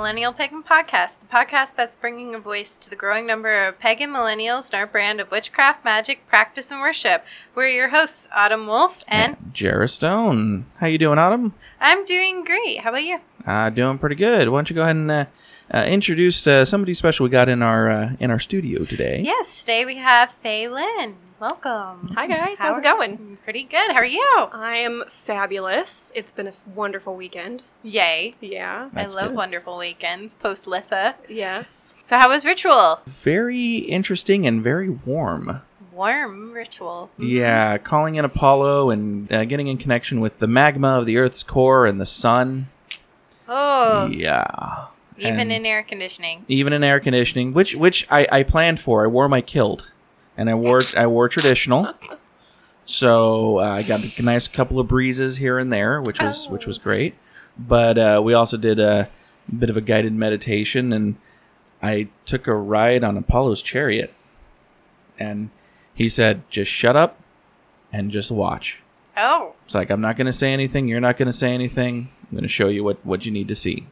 Millennial Pagan Podcast, the podcast that's bringing a voice to the growing number of pagan millennials in our brand of witchcraft, magic, practice, and worship. We're your hosts, Autumn Wolf, and Jarrah Stone. How you doing, Autumn? I'm doing great. How about you? Uh, doing pretty good. Why don't you go ahead and uh, uh, introduce uh, somebody special we got in our uh, in our studio today? Yes, today we have Faye Lynn. Welcome. Hi guys, How how's it going? Pretty good. How are you? I am fabulous. It's been a wonderful weekend. Yay. Yeah. That's I love good. wonderful weekends post Litha. Yes. So, how was ritual? Very interesting and very warm. Warm ritual. Yeah, calling in Apollo and uh, getting in connection with the magma of the Earth's core and the sun. Oh, Yeah, even And in air conditioning. even in air conditioning, which which I, I planned for. I wore my kilt, and I wore I wore traditional. So uh, I got a nice couple of breezes here and there, which was which was great. But uh, we also did a bit of a guided meditation, and I took a ride on Apollo's chariot, and he said, "Just shut up and just watch." Oh, It's like I'm not going to say anything. You're not going to say anything. I'm going to show you what what you need to see.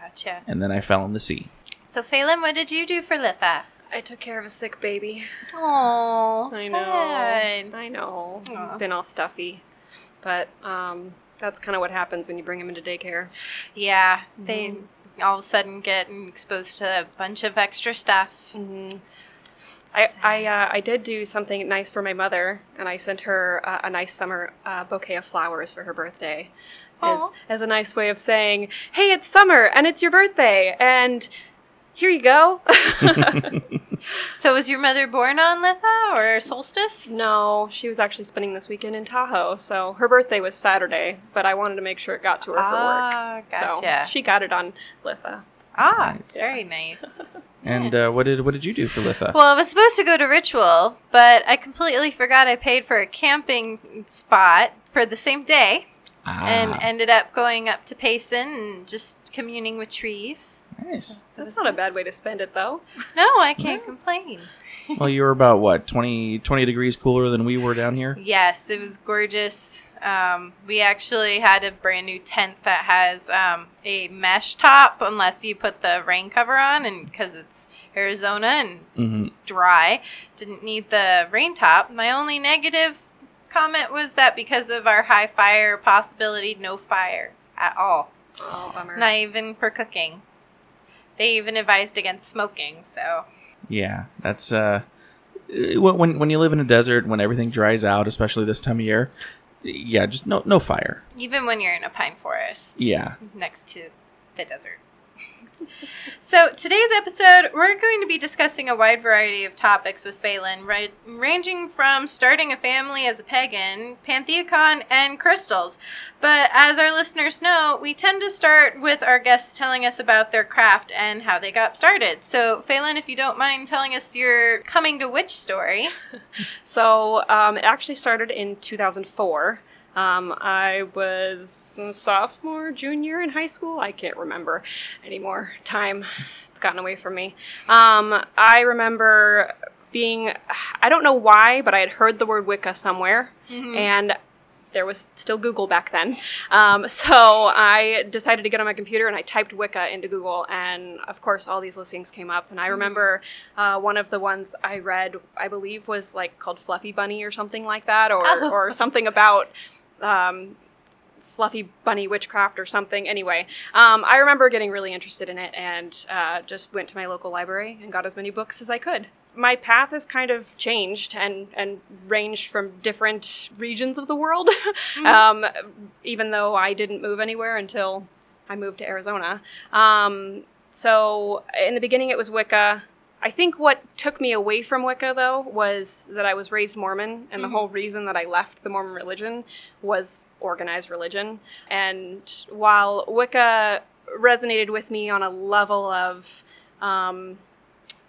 gotcha. And then I fell in the sea. So, Phelan, what did you do for Litha? I took care of a sick baby. Oh, I know. I know. Aw. He's been all stuffy. But um that's kind of what happens when you bring him into daycare. Yeah, they Mm-hmm. all of a sudden get exposed to a bunch of extra stuff. Mm-hmm. I I, uh, I did do something nice for my mother, and I sent her uh, a nice summer uh, bouquet of flowers for her birthday, as, as a nice way of saying, "Hey, it's summer and it's your birthday, and here you go." So, was your mother born on Litha or solstice? No, she was actually spending this weekend in Tahoe, so her birthday was Saturday, but I wanted to make sure it got to her Ah, for work. gotcha. So she got it on Litha. Ah, Nice. very nice. And uh, what did what did you do for Litha? Well, I was supposed to go to Ritual, but I completely forgot I paid for a camping spot for the same day Ah, and ended up going up to Payson and just communing with trees. nice. That's not a bad way to spend it, though. No, I can't complain. Well, you were about what 20, 20 degrees cooler than we were down here. Yes, it was gorgeous. Um, we actually had a brand new tent that has um, a mesh top, unless you put the rain cover on, and because it's Arizona and hmm dry, didn't need the rain top. My only negative comment was that because of our high fire possibility, no fire at all, Oh, bummer. not even for cooking. They even advised against smoking, so Yeah, that's uh, when when when you live in a desert, when everything dries out, especially this time of year. Yeah, just no no fire. even when you're in a pine forest. Yeah, next to the desert. So, today's episode, we're going to be discussing a wide variety of topics with Phelan, right, ranging from starting a family as a pagan, pantheacon, and crystals. But as our listeners know, we tend to start with our guests telling us about their craft and how they got started. So, Phelan, if you don't mind telling us your coming to witch story. So um, it actually started in 2004. Um, I was a sophomore, junior in high school. I can't remember anymore. Time, it's gotten away from me. Um, I remember being, I don't know why, but I had heard the word Wicca somewhere, and there was still Google back then. Um, so I decided to get on my computer and I typed Wicca into Google, and of course, all these listings came up. And I remember uh, one of the ones I read, I believe, was like called Fluffy Bunny or something like that, or, Oh. or something about. Um, Fluffy Bunny Witchcraft or something. Anyway, um, I remember getting really interested in it and uh, just went to my local library and got as many books as I could. My path has kind of changed and, and ranged from different regions of the world, um, even though I didn't move anywhere until I moved to Arizona. Um, so in the beginning, it was Wicca. I think what took me away from Wicca, though, was that I was raised Mormon, and the whole reason that I left the Mormon religion was organized religion. And while Wicca resonated with me on a level of um,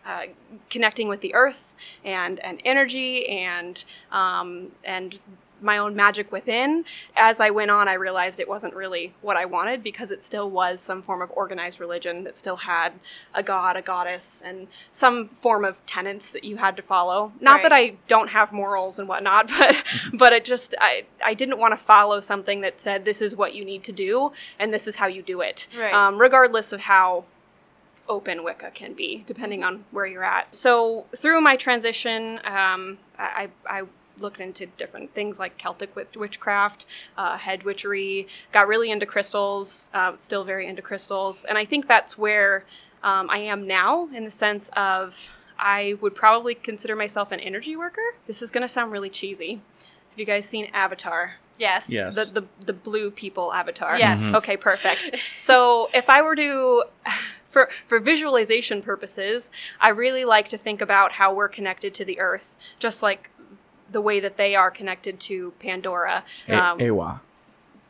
uh, connecting with the earth and and energy and um, and my own magic within. As I went on, I realized it wasn't really what I wanted because it still was some form of organized religion that still had a god, a goddess, and some form of tenets that you had to follow. Not that I don't have morals and whatnot, but but it just I I didn't want to follow something that said this is what you need to do and this is how you do it, Right. um, regardless of how open Wicca can be, depending on where you're at. So through my transition, um, I, I looked into different things like Celtic witchcraft, uh, hedge witchery, got really into crystals, uh, still very into crystals, and I think that's where um, I am now in the sense of I would probably consider myself an energy worker. This is going to sound really cheesy. Have you guys seen Avatar? Yes. Yes. The, the the blue people avatar. Yes. Mhm. Okay, perfect. So if I were to for for visualization purposes, I really like to think about how we're connected to the earth, just like the way that they are connected to Pandora. A- Um, Eywa.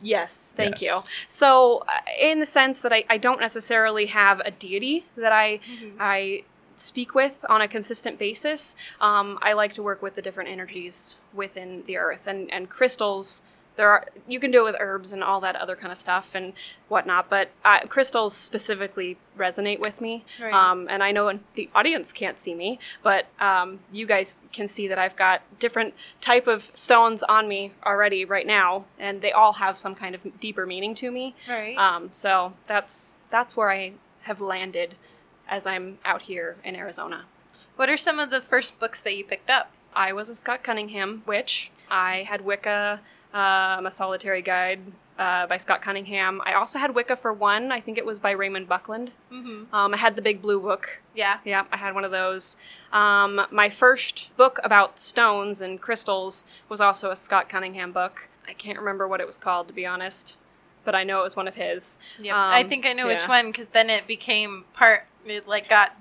Yes, thank Yes. you. So, uh, in the sense that I, I don't necessarily have a deity that I Mhm. I speak with on a consistent basis, um, I like to work with the different energies within the earth and and crystals. There are you can do it with herbs and all that other kind of stuff and whatnot, but uh, crystals specifically resonate with me. Right. Um, and I know the audience can't see me, but um, you guys can see that I've got different type of stones on me already right now, and they all have some kind of deeper meaning to me. Right. Um, so that's that's where I have landed as I'm out here in Arizona. what are some of the first books that you picked up? I was a Scott Cunningham witch. I had Wicca, um, a solitary guide uh, by Scott Cunningham. I also had Wicca for one. I think it was by Raymond Buckland. Mm-hmm. Um, I had the big blue book. Yeah. Yeah, I had one of those. Um, my first book about stones and crystals was also a Scott Cunningham book. I can't remember what it was called, to be honest, but I know it was one of his. Yep. I Um, think I know which one because then it became part. It like got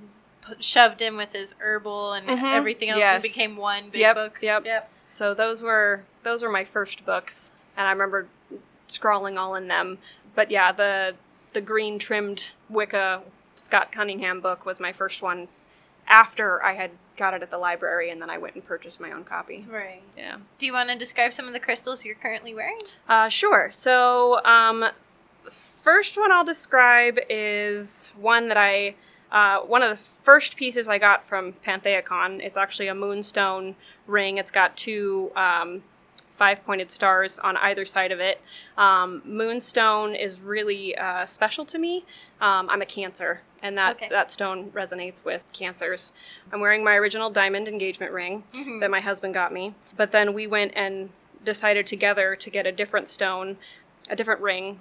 shoved in with his herbal and Mhm. everything else. Yes. and became one big Yep, book. yep. Yep. So those were those were my first books, and I remember scrawling all in them. But yeah, the the green trimmed Wicca Scott Cunningham book was my first one after I had got it at the library, and then I went and purchased my own copy. Right. Yeah. Do you want to describe some of the crystals you're currently wearing? Uh, sure. So, um, first one I'll describe is one that I, uh, one of the first pieces I got from Pantheacon. It's actually a moonstone ring. It's got two um, five pointed stars on either side of it. Um, moonstone is really uh, special to me. Um, I'm a Cancer, and that, Okay. that stone resonates with Cancers. I'm wearing my original diamond engagement ring Mm-hmm. that my husband got me. But then we went and decided together to get a different stone, a different ring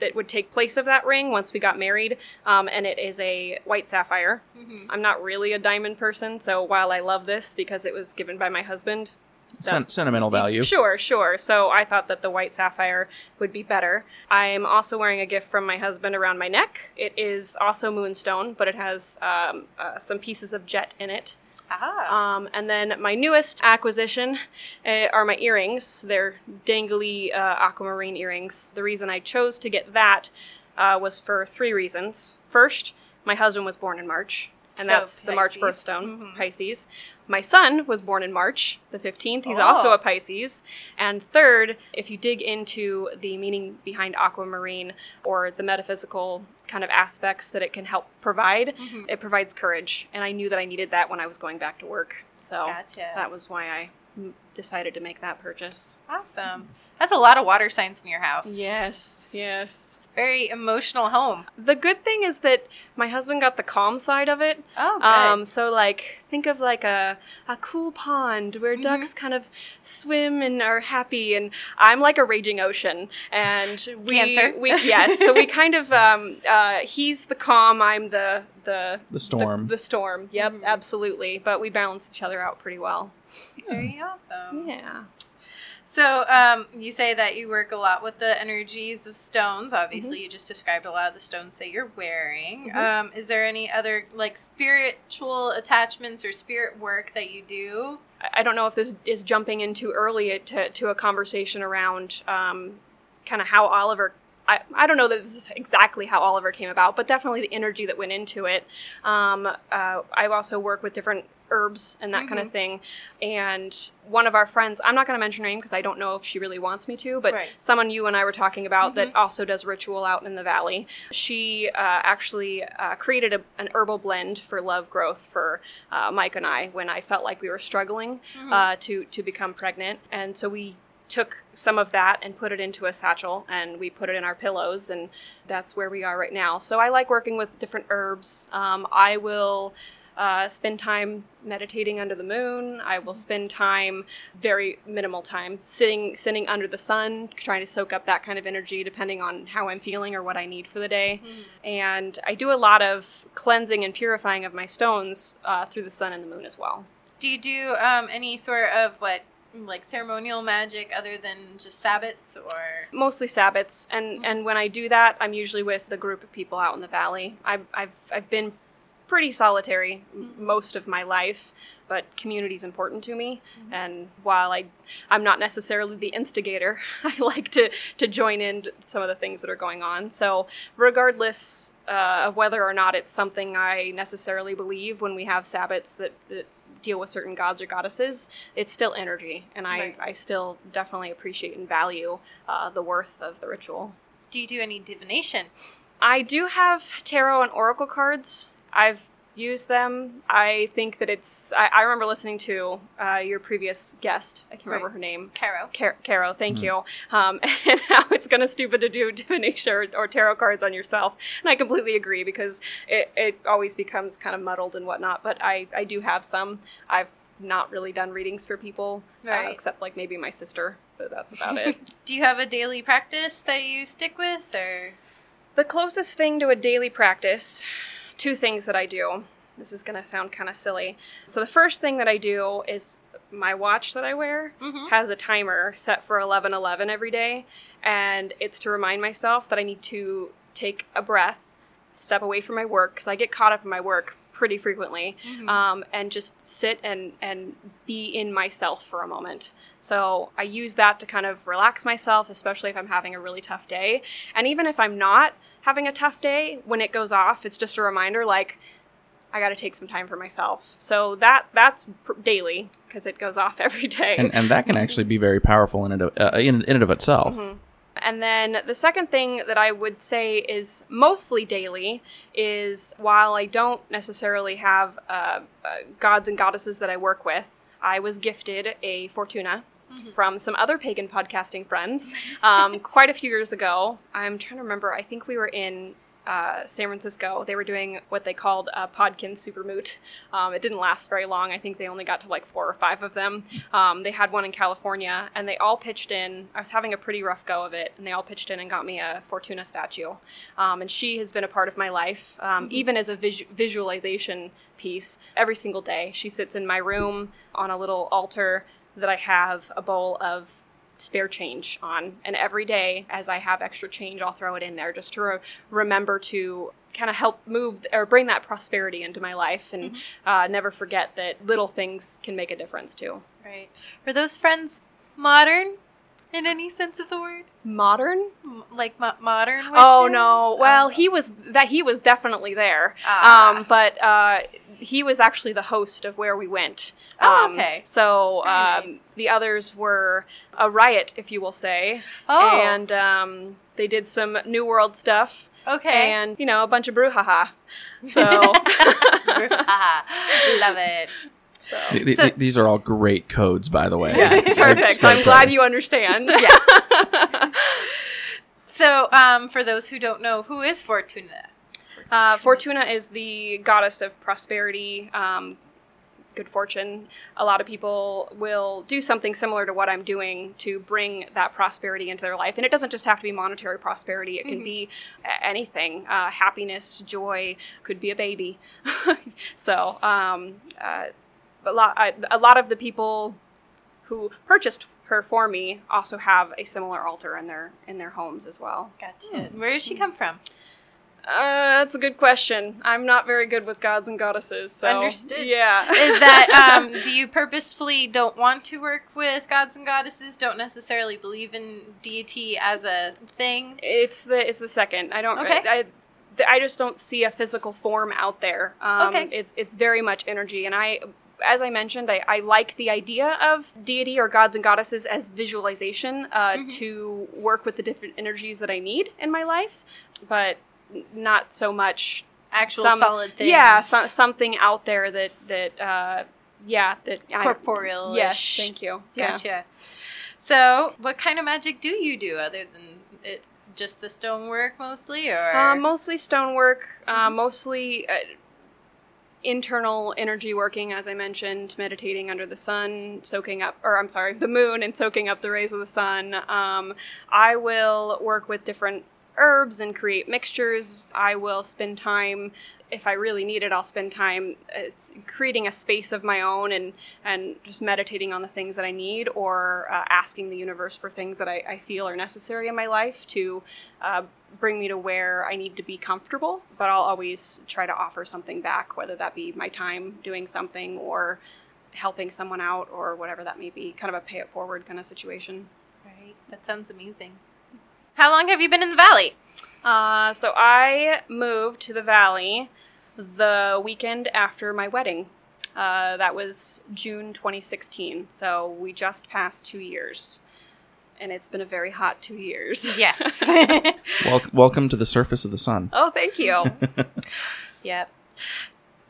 that would take place of that ring once we got married. Um, and it is a white sapphire. Mm-hmm. I'm not really a diamond person, so while I love this because it was given by my husband, Sen- sentimental value. Sure, sure. So I thought that the white sapphire would be better. I'm also wearing a gift from my husband around my neck. It is also moonstone, but it has um, uh, some pieces of jet in it. Ah. Um, and then my newest acquisition uh, are my earrings. They're dangly uh, aquamarine earrings. The reason I chose to get that uh, was for three reasons. First, my husband was born in March, and So, that's the March birthstone, Mhm. Pisces. My son was born in March, the 15th. He's Oh. also a Pisces. And third, if you dig into the meaning behind aquamarine or the metaphysical kind of aspects that it can help provide, Mhm. it provides courage. And I knew that I needed that when I was going back to work. So Gotcha. that was why I decided to make that purchase. awesome. That's a lot of water signs in your house. Yes, yes. It's a very emotional home. The good thing is that my husband got the calm side of it. Oh, good. Um, so like think of like a a cool pond where Mhm. ducks kind of swim and are happy, and I'm like a raging ocean, and we Cancer. we yes, so we kind of um uh he's the calm, I'm the the The storm. the, storm. Yep, Mhm. absolutely. But we balance each other out pretty well. very awesome. Yeah. So, um, you say that you work a lot with the energies of stones. Obviously, you just described a lot of the stones that you're wearing. Mhm. Um, is there any other like spiritual attachments or spirit work that you do? I I don't know if this is jumping in too early to, to a conversation around um, kind of how Oliver. I, I don't know that this is exactly how Oliver came about, but definitely the energy that went into it. Um, uh, I also work with different herbs and that kind Mhm. of thing. And one of our friends, I'm not going to mention her name because I don't know if she really wants me to, but Right. someone you and I were talking about Mhm. that also does ritual out in the valley. She uh, actually uh, created a, an herbal blend for love growth for uh, Mike and I when I felt like we were struggling Mhm. uh, to to become pregnant, and so we took some of that and put it into a satchel and we put it in our pillows and that's where we are right now so i like working with different herbs um, i will uh, spend time meditating under the moon. I will spend time very minimal time sitting sitting under the sun trying to soak up that kind of energy depending on how i'm feeling or what i need for the day. Mhm. and i do a lot of cleansing and purifying of my stones uh, through the sun and the moon as well. Do you do um, any sort of what, like ceremonial magic other than just sabbats or? mostly sabbats. And and when i do that i'm usually with a group of people out in the valley. I've i've, I've been pretty solitary most of my life but community is important to me and while i i'm not necessarily the instigator i like to to join in some of the things that are going on so regardless uh, of whether or not it's something i necessarily believe when we have sabbats that, that deal with certain gods or goddesses it's still energy and i Right. i still definitely appreciate and value uh, the worth of the ritual Do you do any divination? I do have tarot and oracle cards. I've used them. I think that it's. I, I remember listening to uh, your previous guest. I can't remember her name. Caro. Car- Caro, thank Mhm. you. Um, and how it's kind of stupid to do divination or, or tarot cards on yourself. And I completely agree because it, it always becomes kind of muddled and whatnot. But I, I do have some. I've not really done readings for people, uh, except like maybe my sister, but that's about it. Do you have a daily practice that you stick with, or? The closest thing to a daily practice, two things that I do. This is going to sound kind of silly. So, the first thing that I do is my watch that I wear Mm-hmm. has a timer set for 11:11 every day, and it's to remind myself that I need to take a breath, step away from my work because I get caught up in my work pretty frequently, Mhm. um, and just sit and and be in myself for a moment. So I use that to kind of relax myself, especially if I'm having a really tough day. And even if I'm not having a tough day, when it goes off, it's just a reminder like I got to take some time for myself. So that that's pr- daily because it goes off every day. and, and that can actually be very powerful in and of, uh, in, in and of itself. Mhm. And then the second thing that I would say is mostly daily is while I don't necessarily have uh, uh, gods and goddesses that I work with, I was gifted a Fortuna from some other pagan podcasting friends um, quite a few years ago. I'm trying to remember, I think we were in. Uh, San Francisco, they were doing what they called a Podkin Supermoot. Um, it didn't last very long. I think they only got to like four or five of them. Um, they had one in California, and they all pitched in. I was having a pretty rough go of it, and they all pitched in and got me a Fortuna statue. Um, and she has been a part of my life, um, even as a vis- visualization piece. Every single day, she sits in my room on a little altar that I have a bowl of spare change on. And every day, as I have extra change, I'll throw it in there just to re- remember to kind of help move or bring that prosperity into my life and uh, never forget that little things can make a difference too. Right. Were those friends modern in any sense of the word? Modern? M- like mo- modern? Oh no! Well, Oh. he was that he was definitely there, Ah. um, but uh, he was actually the host of where we went. Oh, Um, okay. So um, nice. the others were a riot, if you will say, Oh. and um, they did some New World stuff, okay. and you know a bunch of brouhaha. So, Ah, love it. so. Th- th- So- these are all great codes, by the way. Yeah. Perfect. gotta I'm glad you understand. Yes. So, um, for those who don't know, who is Fortuna? Uh, Fortuna is the goddess of prosperity, um, good fortune. A lot of people will do something similar to what I'm doing to bring that prosperity into their life. And it doesn't just have to be monetary prosperity, it can Mhm. be anything uh, happiness, joy, could be a baby. so, um, uh, a, lot, I, a lot of the people who purchased her for me also have a similar altar in their in their homes as well. Gotcha. Where does she come from? Uh, that's a good question. I'm not very good with gods and goddesses, so Understood. Yeah, Is that um, do you purposefully don't want to work with gods and goddesses? Don't necessarily believe in deity as a thing? it's the it's the second. I don't. Okay. I, I just don't see a physical form out there. Um, Okay. It's it's very much energy, and I as I mentioned, I, I like the idea of deity or gods and goddesses as visualization uh, Mhm. to work with the different energies that I need in my life, but not so much Actual some- solid things. Yeah, so, something out there that that uh, yeah that corporeal. Yes, thank you. Yeah. Gotcha. So, what kind of magic do you do other than it, just the stonework mostly, or Uh, mostly stonework, uh, Mhm. mostly uh, internal energy working, as I mentioned, meditating under the sun, soaking up, or I'm sorry, the moon, and soaking up the rays of the sun. Um, I will work with different herbs and create mixtures. I will spend time. If I really need it, I'll spend time uh, creating a space of my own and, and just meditating on the things that I need or uh, asking the universe for things that I, I feel are necessary in my life to uh, bring me to where I need to be comfortable, but I'll always try to offer something back, whether that be my time doing something or helping someone out or whatever that may be. Kind of a pay it forward kind of situation. right? That sounds amazing. How long have you been in the valley? Uh, so I moved to the valley the weekend after my wedding. Uh, that was June 2016. So we just passed two years. And it's been a very hot two years. Yes. Wel- welcome to the surface of the sun. oh, thank you. yep.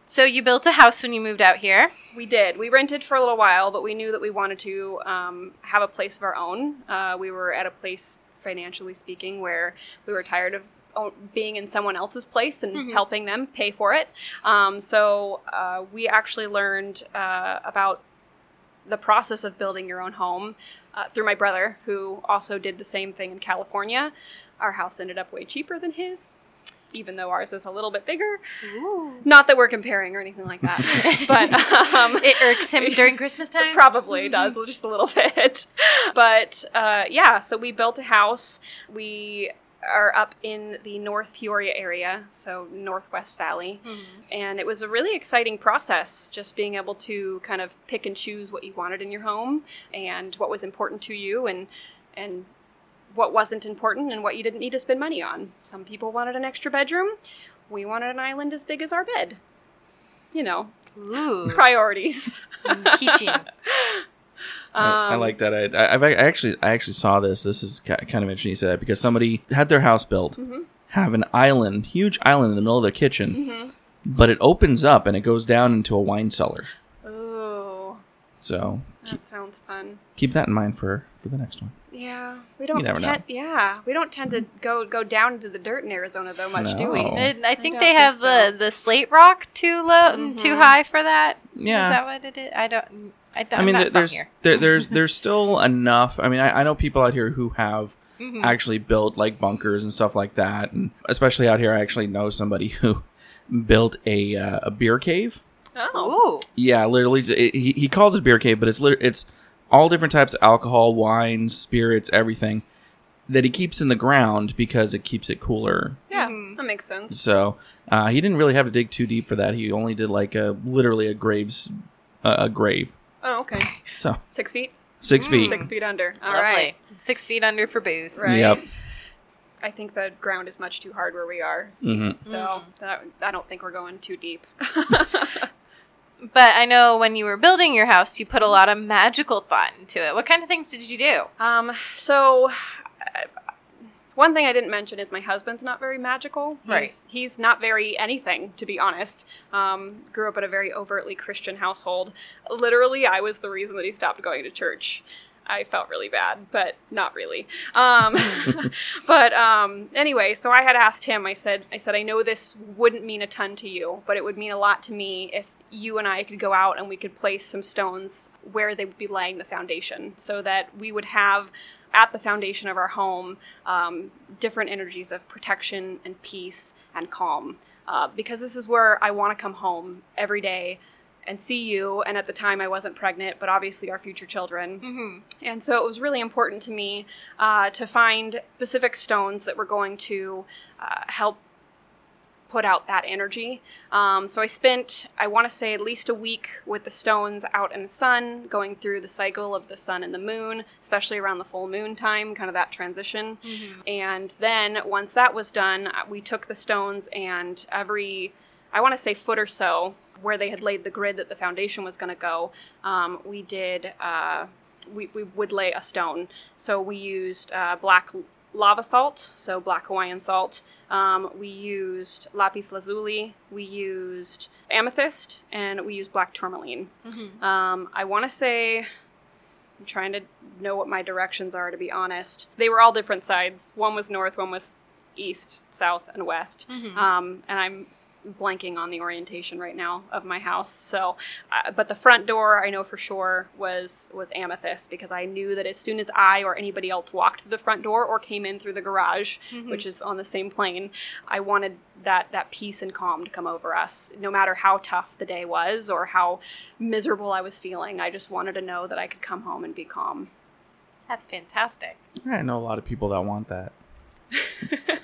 So you built a house when you moved out here. We did. We rented for a little while, but we knew that we wanted to um, have a place of our own. Uh, we were at a place, financially speaking, where we were tired of being in someone else's place and Mhm. helping them pay for it. Um, so uh, we actually learned uh, about the process of building your own home uh, through my brother, who also did the same thing in California. Our house ended up way cheaper than his, even though ours was a little bit bigger. Ooh. Not that we're comparing or anything like that, but um, It irks him during Christmas time. Probably does just a little bit. But uh, yeah, so we built a house. We are up in the North Peoria area, so Northwest Valley. Mhm. And it was a really exciting process, just being able to kind of pick and choose what you wanted in your home and what was important to you and and what wasn't important and what you didn't need to spend money on. Some people wanted an extra bedroom. We wanted an island as big as our bed. You know, Ooh. priorities. Teaching. I, I Um, like that. I, I, I've, I actually I actually saw this. This is kind of interesting you said that because somebody had their house built, Mhm. have an island, huge island in the middle of their kitchen, Mhm. but it opens up and it goes down into a wine cellar. Ooh, So keep, that sounds fun. keep that in mind for for the next one. Yeah, we don't. never tend, Yeah, we don't tend to go go down into the dirt in Arizona though much, do we? No. And I think don't they think have so. the the slate rock too low, Mhm. too high for that. Yeah. Is that what it is? I don't. I don't. I mean, there, there's there, there's there's still enough. I mean, I, I know people out here who have Mhm. actually built like bunkers and stuff like that, and especially out here, I actually know somebody who built a uh, a beer cave. Oh, Ooh. Yeah, literally, it, he he calls it beer cave, but it's lit- it's all different types of alcohol, wines, spirits, everything that he keeps in the ground because it keeps it cooler. yeah, Mhm. that makes sense. So uh, he didn't really have to dig too deep for that. He only did like a literally a graves uh, a grave. Oh, okay. So Six feet. six Mm. feet. Six feet under. All Lovely. right. Six feet under for booze. Right. Yep. I think the ground is much too hard where we are, hmm so Mm. that, I don't think we're going too deep. But I know when you were building your house, you put a lot of magical thought into it. What kind of things did you do? Um, so one thing I didn't mention is my husband's not very magical. He's, Right. He's not very anything, to be honest. Um, grew up in a very overtly Christian household. Literally, I was the reason that he stopped going to church. I felt really bad, but not really. Um, but um, anyway, so I had asked him. I said, I said, I know this wouldn't mean a ton to you, but it would mean a lot to me if you and I could go out and we could place some stones where they would be laying the foundation, so that we would have at the foundation of our home um, different energies of protection and peace and calm. Uh, because this is where I want to come home every day and see you. And at the time, I wasn't pregnant, but obviously our future children. Mm-hmm. And so it was really important to me uh, to find specific stones that were going to uh, help put out that energy. Um, so I spent, I want to say, at least a week with the stones out in the sun, going through the cycle of the sun and the moon, especially around the full moon time, kind of that transition. Mm-hmm. And then once that was done, uh, we took the stones and every, I want to say, foot or so, where they had laid the grid that the foundation was going to go, um, we did uh, we, we would lay a stone. So we used uh, black lava salt, so black Hawaiian salt. Um, we used lapis lazuli. We used amethyst, and we used black tourmaline. Mhm. Um, I want to say, I'm trying to know what my directions are to be honest. They were all different sides. One was north, one was east, south, and west. Mhm. Um, and I'm blanking on the orientation right now of my house. So, uh, but the front door I know for sure was was amethyst because I knew that as soon as I or anybody else walked through the front door or came in through the garage, Mhm. which is on the same plane, I wanted that that peace and calm to come over us. No matter how tough the day was or how miserable I was feeling, I just wanted to know that I could come home and be calm. That's fantastic. I know a lot of people that want that.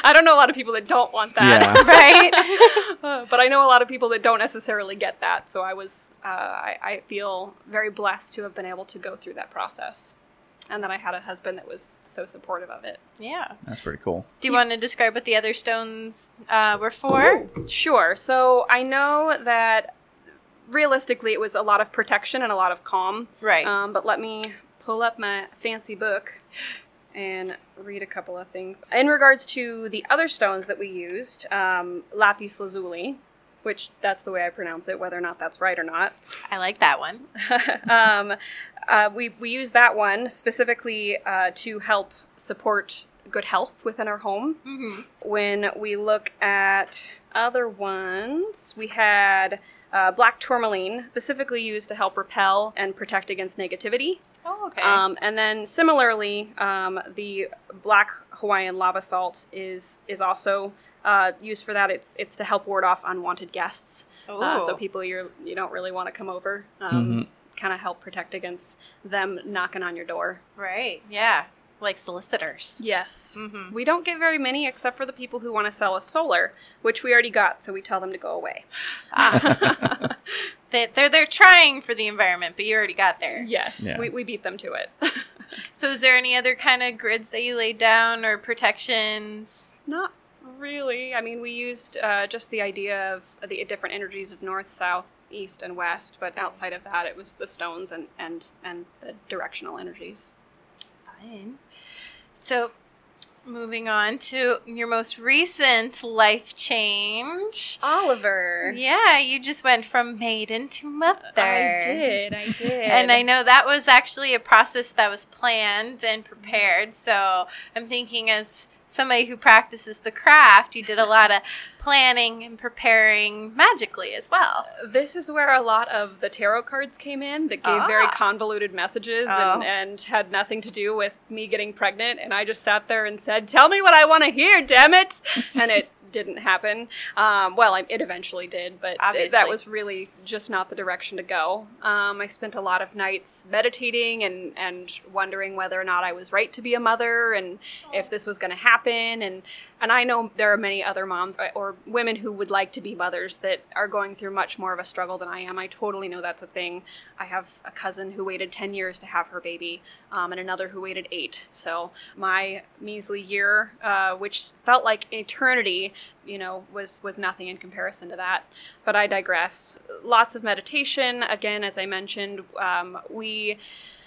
I don't know a lot of people that don't want that. Yeah. Right? Uh, but I know a lot of people that don't necessarily get that. So I was, uh, I, I feel very blessed to have been able to go through that process, and then I had a husband that was so supportive of it. yeah. That's pretty cool. Do you want to describe what the other stones uh, were for? Sure. So I know that realistically it was a lot of protection and a lot of calm. Right. Um, but let me pull up my fancy book and read a couple of things. In regards to the other stones that we used, um, lapis lazuli, which that's the way I pronounce it, whether or not that's right or not. I like that one. um, uh, we, we use that one specifically uh, to help support good health within our home. Mm-hmm. When we look at other ones, we had uh, black tourmaline, specifically used to help repel and protect against negativity. Oh, okay. Um, and then similarly, um, the black Hawaiian lava salt is is also uh, used for that. It's it's to help ward off unwanted guests. Uh, so people you you don't really want to come over. Mm-hmm. Um, Kind of help protect against them knocking on your door. Right. Yeah. Like solicitors. Yes. Mm-hmm. We don't get very many except for the people who want to sell us solar, which we already got, so we tell them to go away. Ah. they, they're they're trying for the environment, but you already got there. yes, Yeah. we, we beat them to it. So, is there any other kind of grids that you laid down or protections? Not really. I mean, we used uh, just the idea of the different energies of north, south, east, and west, but outside of that, it was the stones and, and, and the directional energies. Fine. So, moving on to your most recent life change. Oliver. Yeah, you just went from maiden to mother. I did. I did. And I know that was actually a process that was planned and prepared. So I'm thinking, as somebody who practices the craft, you did a lot of planning and preparing magically as well. This is where a lot of the tarot cards came in that gave very Ah. convoluted messages Oh. and, and had nothing to do with me getting pregnant. And I just sat there and said, Tell me what I want to hear, damn it! and it didn't happen. Um, well, I, it eventually did, but Obviously. that was really just not the direction to go. Um, I spent a lot of nights meditating and, and wondering whether or not I was right to be a mother and if this was going to happen. And, and I know there are many other moms or- or women who would like to be mothers that are going through much more of a struggle than I am. I totally know that's a thing. I have a cousin who waited 10 years to have her baby, um, and another who waited eight. So my measly year, uh, which felt like eternity, you know, was was nothing in comparison to that. But I digress. Lots of meditation. Again, as I mentioned, um, we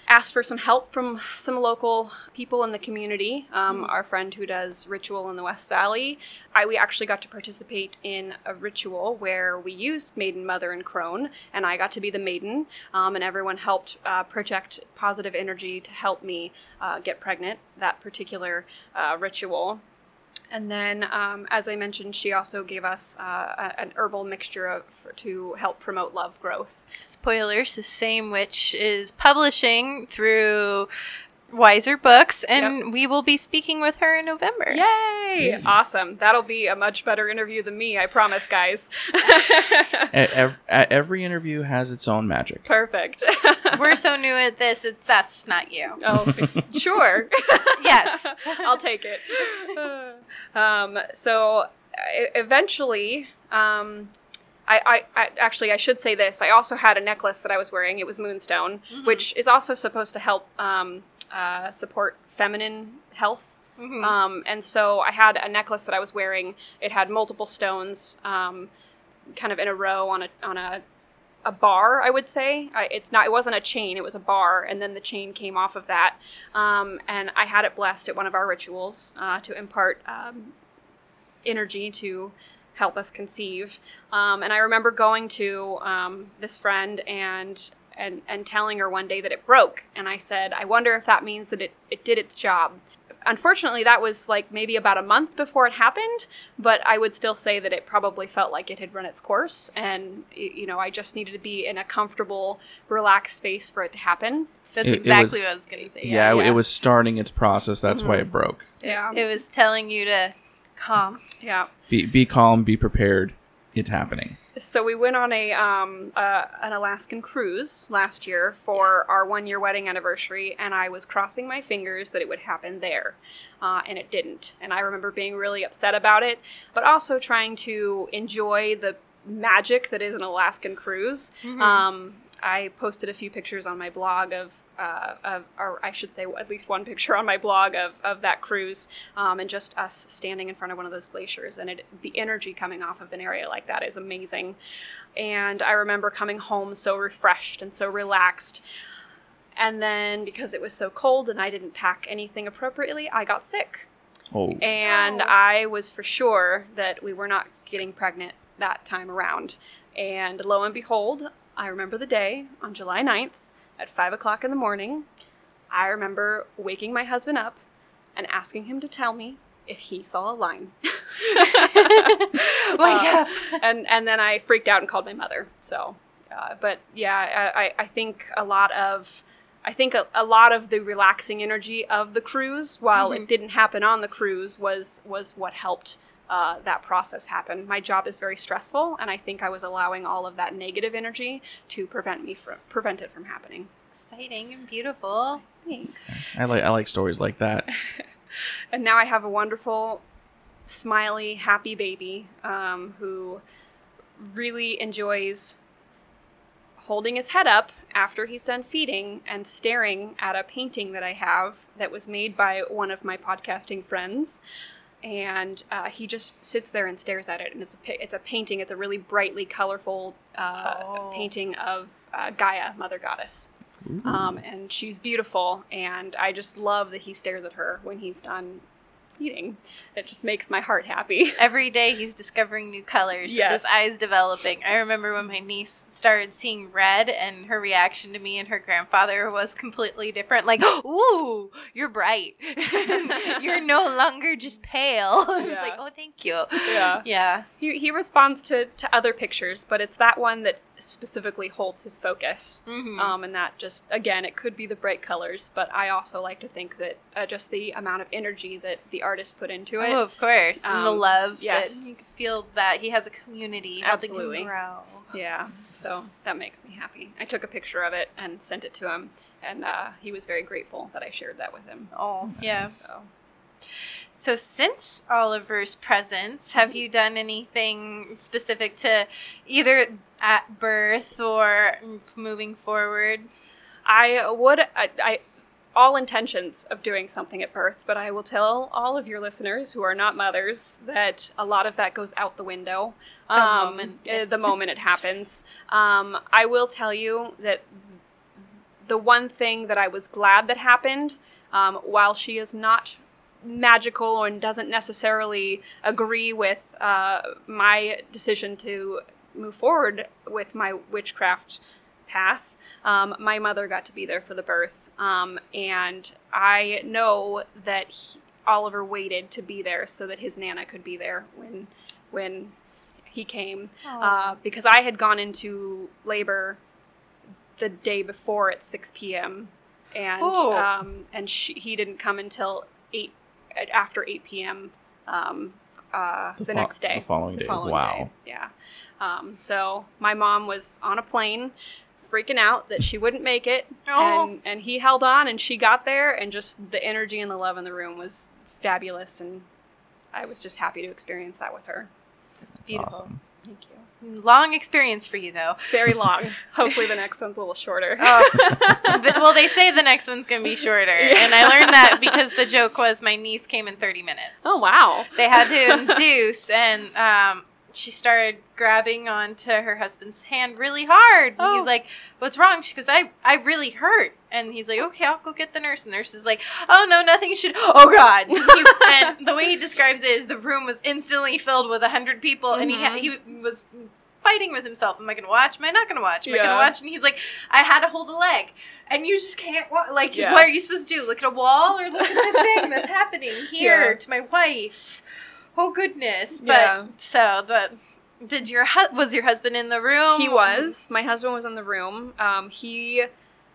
asked for some help from some local people in the community. Um, Our friend who does ritual in the West Valley, I we actually got to participate in a ritual where we used Maiden, Mother, and Crone, and I got to be the maiden, um, and everyone helped uh, project positive energy to help me uh, get pregnant. That particular uh, ritual. And then, um, as I mentioned, she also gave us uh, an herbal mixture of, to help promote love growth. Spoilers, the same witch is publishing through Weiser Books, and we will be speaking with her in November. Yay! Awesome. That'll be a much better interview than me, I promise, guys. Every, every interview has its own magic. Perfect. We're so new at this, it's us, not you. oh, sure. Yes. I'll take it. Um, so e- eventually, um, I, I, I actually I should say this. I also had a necklace that I was wearing. It was moonstone, which is also supposed to help um, uh, support feminine health. Mhm. Um, and so I had a necklace that I was wearing. It had multiple stones. Um, kind of in a row on a on a a bar, I would say. I, it's not. It wasn't a chain. It was a bar, and then the chain came off of that. Um, and I had it blessed at one of our rituals uh, to impart um, energy to help us conceive. Um, and I remember going to um, this friend and and and telling her one day that it broke, and I said, I wonder if that means that it it did its job. Unfortunately, that was like maybe about a month before it happened, but I would still say that it probably felt like it had run its course, and you know, I just needed to be in a comfortable, relaxed space for it to happen. That's It- it exactly was- what I was going to say. Yeah, yeah. it was starting its process. That's why it mm-hmm. broke. Yeah, It was telling you to calm. yeah. Be be calm. Be prepared. It's happening. So we went on a um, uh, an Alaskan cruise last year for our one year wedding anniversary, and I was crossing my fingers that it would happen there, uh, and it didn't. And I remember being really upset about it, but also trying to enjoy the magic that is an Alaskan cruise. Um, I posted a few pictures on my blog of. Uh, of, or I should say, at least one picture on my blog of, of that cruise, um, and just us standing in front of one of those glaciers, and it, the energy coming off of an area like that is amazing. And I remember coming home so refreshed and so relaxed. And then because it was so cold and I didn't pack anything appropriately, I got sick. Oh, And Oh. I was for sure that we were not getting pregnant that time around. And lo and behold, I remember the day on July 9th at 5 o'clock in the morning. I remember waking my husband up and asking him to tell me if he saw a line. Wake Uh, up. and and then I freaked out and called my mother. So, uh, but yeah, I, I- think a lot of I think a, a lot of the relaxing energy of the cruise, while Mhm. it didn't happen on the cruise, was was what helped uh, that process happen. My job is very stressful, and I think I was allowing all of that negative energy to prevent me from prevent it from happening. Exciting and beautiful. Thanks. I like I like stories like that. and now I have a wonderful, smiley, happy baby um, who really enjoys holding his head up after he's done feeding and staring at a painting that I have that was made by one of my podcasting friends. And uh, he just sits there and stares at it, and it's a it's a painting. It's a really brightly colorful uh, Oh. painting of uh, Gaia, Mother Goddess. Um, and she's beautiful, and I just love that he stares at her when he's done eating. It just makes my heart happy. Every day he's discovering new colors. Yes. His eyes developing. I remember when my niece started seeing red, and her reaction to me and her grandfather was completely different. Like, "Ooh, you're bright. you're no longer just pale." it's Yeah. like, "Oh, thank you." Yeah. Yeah. He, he responds to, to other pictures, but it's that one that specifically holds his focus. Mhm. Um, and that just, again, it could be the bright colors, but I also like to think that uh, just the amount of energy that the artist put into it. Oh, of course. and the Um, love yes. that you can feel that he has a community Absolutely. grow. Yeah, so that makes me happy. I took a picture of it and sent it to him, and uh, he was very grateful that I shared that with him. Oh, yeah. So. So, since Oliver's presence, have you done anything specific to either at birth or moving forward? I would, I, I, all intentions of doing something at birth, but I will tell all of your listeners who are not mothers that a lot of that goes out the window. The um, moment. uh, the moment it happens. Um, I will tell you that the one thing that I was glad that happened, um, while she is not magical and doesn't necessarily agree with uh, my decision to move forward with my witchcraft path, um, my mother got to be there for the birth. Um, and I know that he, Oliver waited to be there so that his nana could be there when when he came uh, because I had gone into labor the day before at 6 p.m. and Oh. um, and she, he didn't come until eight after 8 p.m. Um, uh, the, fo- next day, the following day. following wow. day. Yeah. Um, so my mom was on a plane, freaking out that she wouldn't make it, Oh. and and he held on, and she got there, and just the energy and the love in the room was fabulous, and I was just happy to experience that with her. That's Beautiful. awesome. Thank you. Long experience for you, though. Very long. Hopefully, the next one's a little shorter. Oh. Th- well, they say the next one's going to be shorter. And I learned that because the joke was my niece came in 30 minutes. Oh wow. They had to induce, and um, she started grabbing onto her husband's hand really hard. And Oh. he's like, "What's wrong?" She goes, "I I really hurt." And he's like, "Okay, I'll go get the nurse." And the nurse is like, "Oh no, nothing should." Oh God! He's, and the way he describes it is the room was instantly filled with a hundred people, and he ha- Mhm. he was fighting with himself. Am I going to watch? Am I not going to watch? Am I going to watch? And he's like, "I had to hold a leg." And you just can't wa- like. Yeah. What are you supposed to do? Look at a wall or look at this thing that's happening here Yeah. to my wife? Oh goodness! But Yeah. so the did your hu- was your husband in the room? He was. My husband was in the room. Um, he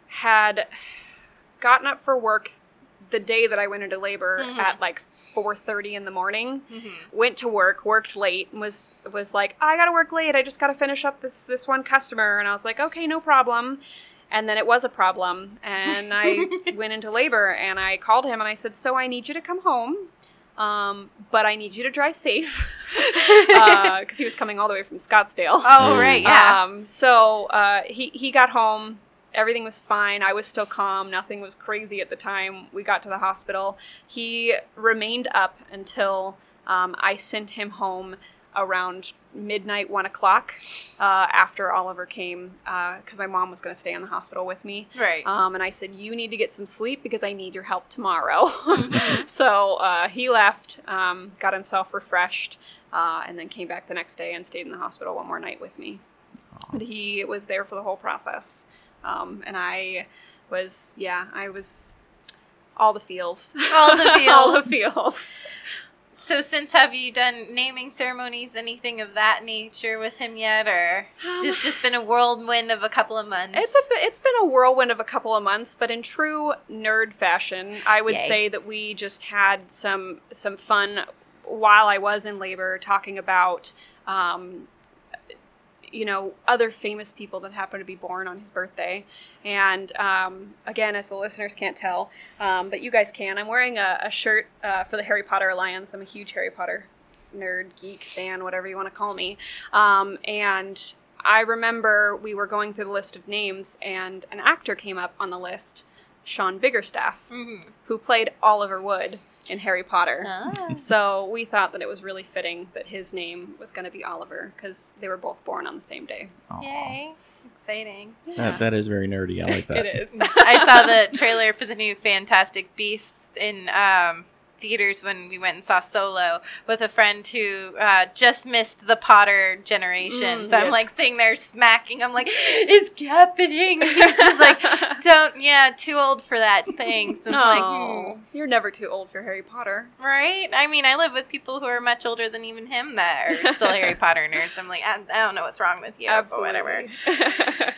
had gotten up for work the day that I went into labor Mhm. at like 4:30 in the morning. Mhm. Went to work, worked late, and was was like, I gotta work late. I just gotta finish up this this one customer. And I was like, okay, no problem. And then it was a problem, and I went into labor, and I called him, and I said, so I need you to come home. Um, but I need you to drive safe because he was coming all the way from Scottsdale. Oh right, yeah. Um, so uh, he he got home. Everything was fine. I was still calm. Nothing was crazy at the time. We got to the hospital. He remained up until um, I sent him home around midnight, one o'clock, uh, after Oliver came, because my mom was going to stay in the hospital with me. right. Um, and I said, You need to get some sleep because I need your help tomorrow. so uh, he left, um, got himself refreshed, uh, and then came back the next day and stayed in the hospital one more night with me. But he was there for the whole process. Um, and I was, yeah, I was all the feels. All the feels, all the feels. So since have you done naming ceremonies, anything of that nature with him yet, or just just been a whirlwind of a couple of months? It's a it's been a whirlwind of a couple of months, but in true nerd fashion, I would Yay. say that we just had some some fun while I was in labor, talking about um, you know other famous people that happen to be born on his birthday. And um, again, as the listeners can't tell, um, but you guys can, I'm wearing a, a shirt uh, for the Harry Potter Alliance. I'm a huge Harry Potter nerd, geek, fan, whatever you want to call me. Um, and I remember we were going through the list of names, and an actor came up on the list, Sean Biggerstaff, Mhm. who played Oliver Wood in Harry Potter. Ah. So we thought that it was really fitting that his name was going to be Oliver because they were both born on the same day. Aw. Yay! Exciting. That, that is very nerdy. I like that. It is. I saw the trailer for the new Fantastic Beasts in um, theaters when we went and saw Solo with a friend who uh, just missed the Potter generation. Mm, so I'm like sitting there smacking. I'm like, it's happening. He's just like, don't, yeah, too old for that Thanks. I'm like, hmm. you're never too old for Harry Potter. Right? I mean, I live with people who are much older than even him that are still Harry Potter nerds. I'm like, I, I don't know what's wrong with you, but whatever.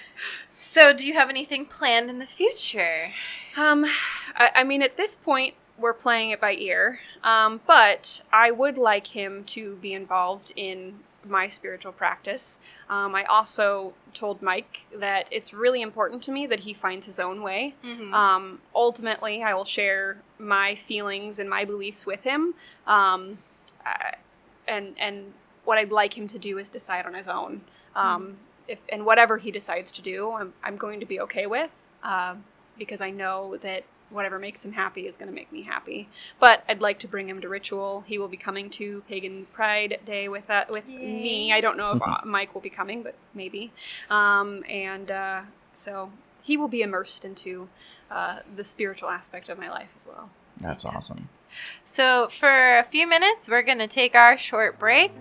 So, do you have anything planned in the future? Um, I, I mean, at this point, we're playing it by ear. Um, but I would like him to be involved in my spiritual practice. Um, I also told Mike that it's really important to me that he finds his own way. Mm-hmm. Um, ultimately, I will share my feelings and my beliefs with him. Um, I- and and what I'd like him to do is decide on his own. Um, if and whatever he decides to do, I'm I'm going to be okay with, uh, because I know that whatever makes him happy is going to make me happy. But I'd like to bring him to ritual. He will be coming to Pagan Pride Day with that with me. I don't know if uh, Mike will be coming, but maybe. Um, and uh, so he will be immersed into uh, the spiritual aspect of my life as well. That's awesome. So, for a few minutes, we're going to take our short break.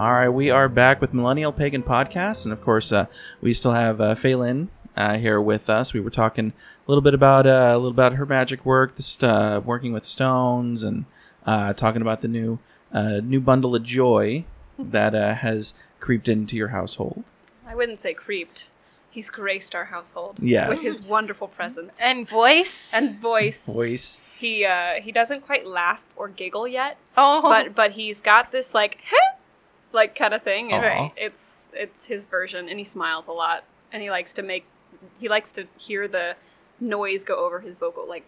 All right, we are back with Millennial Pagan Podcast, and of course, uh, we still have uh, Phelan uh, here with us. We were talking a little bit about uh, a little about her magic work, this uh, working with stones, and uh, talking about the new uh, new bundle of joy that uh, has creeped into your household. I wouldn't say creeped. He's graced our household Yes. with his wonderful presence And voice. and voice. Voice. He uh, he doesn't quite laugh or giggle yet, oh, but but he's got this like "Heh," like kind of thing. It's, Aw. it's it's his version, and he smiles a lot, and he likes to make he likes to hear the noise go over his vocal, like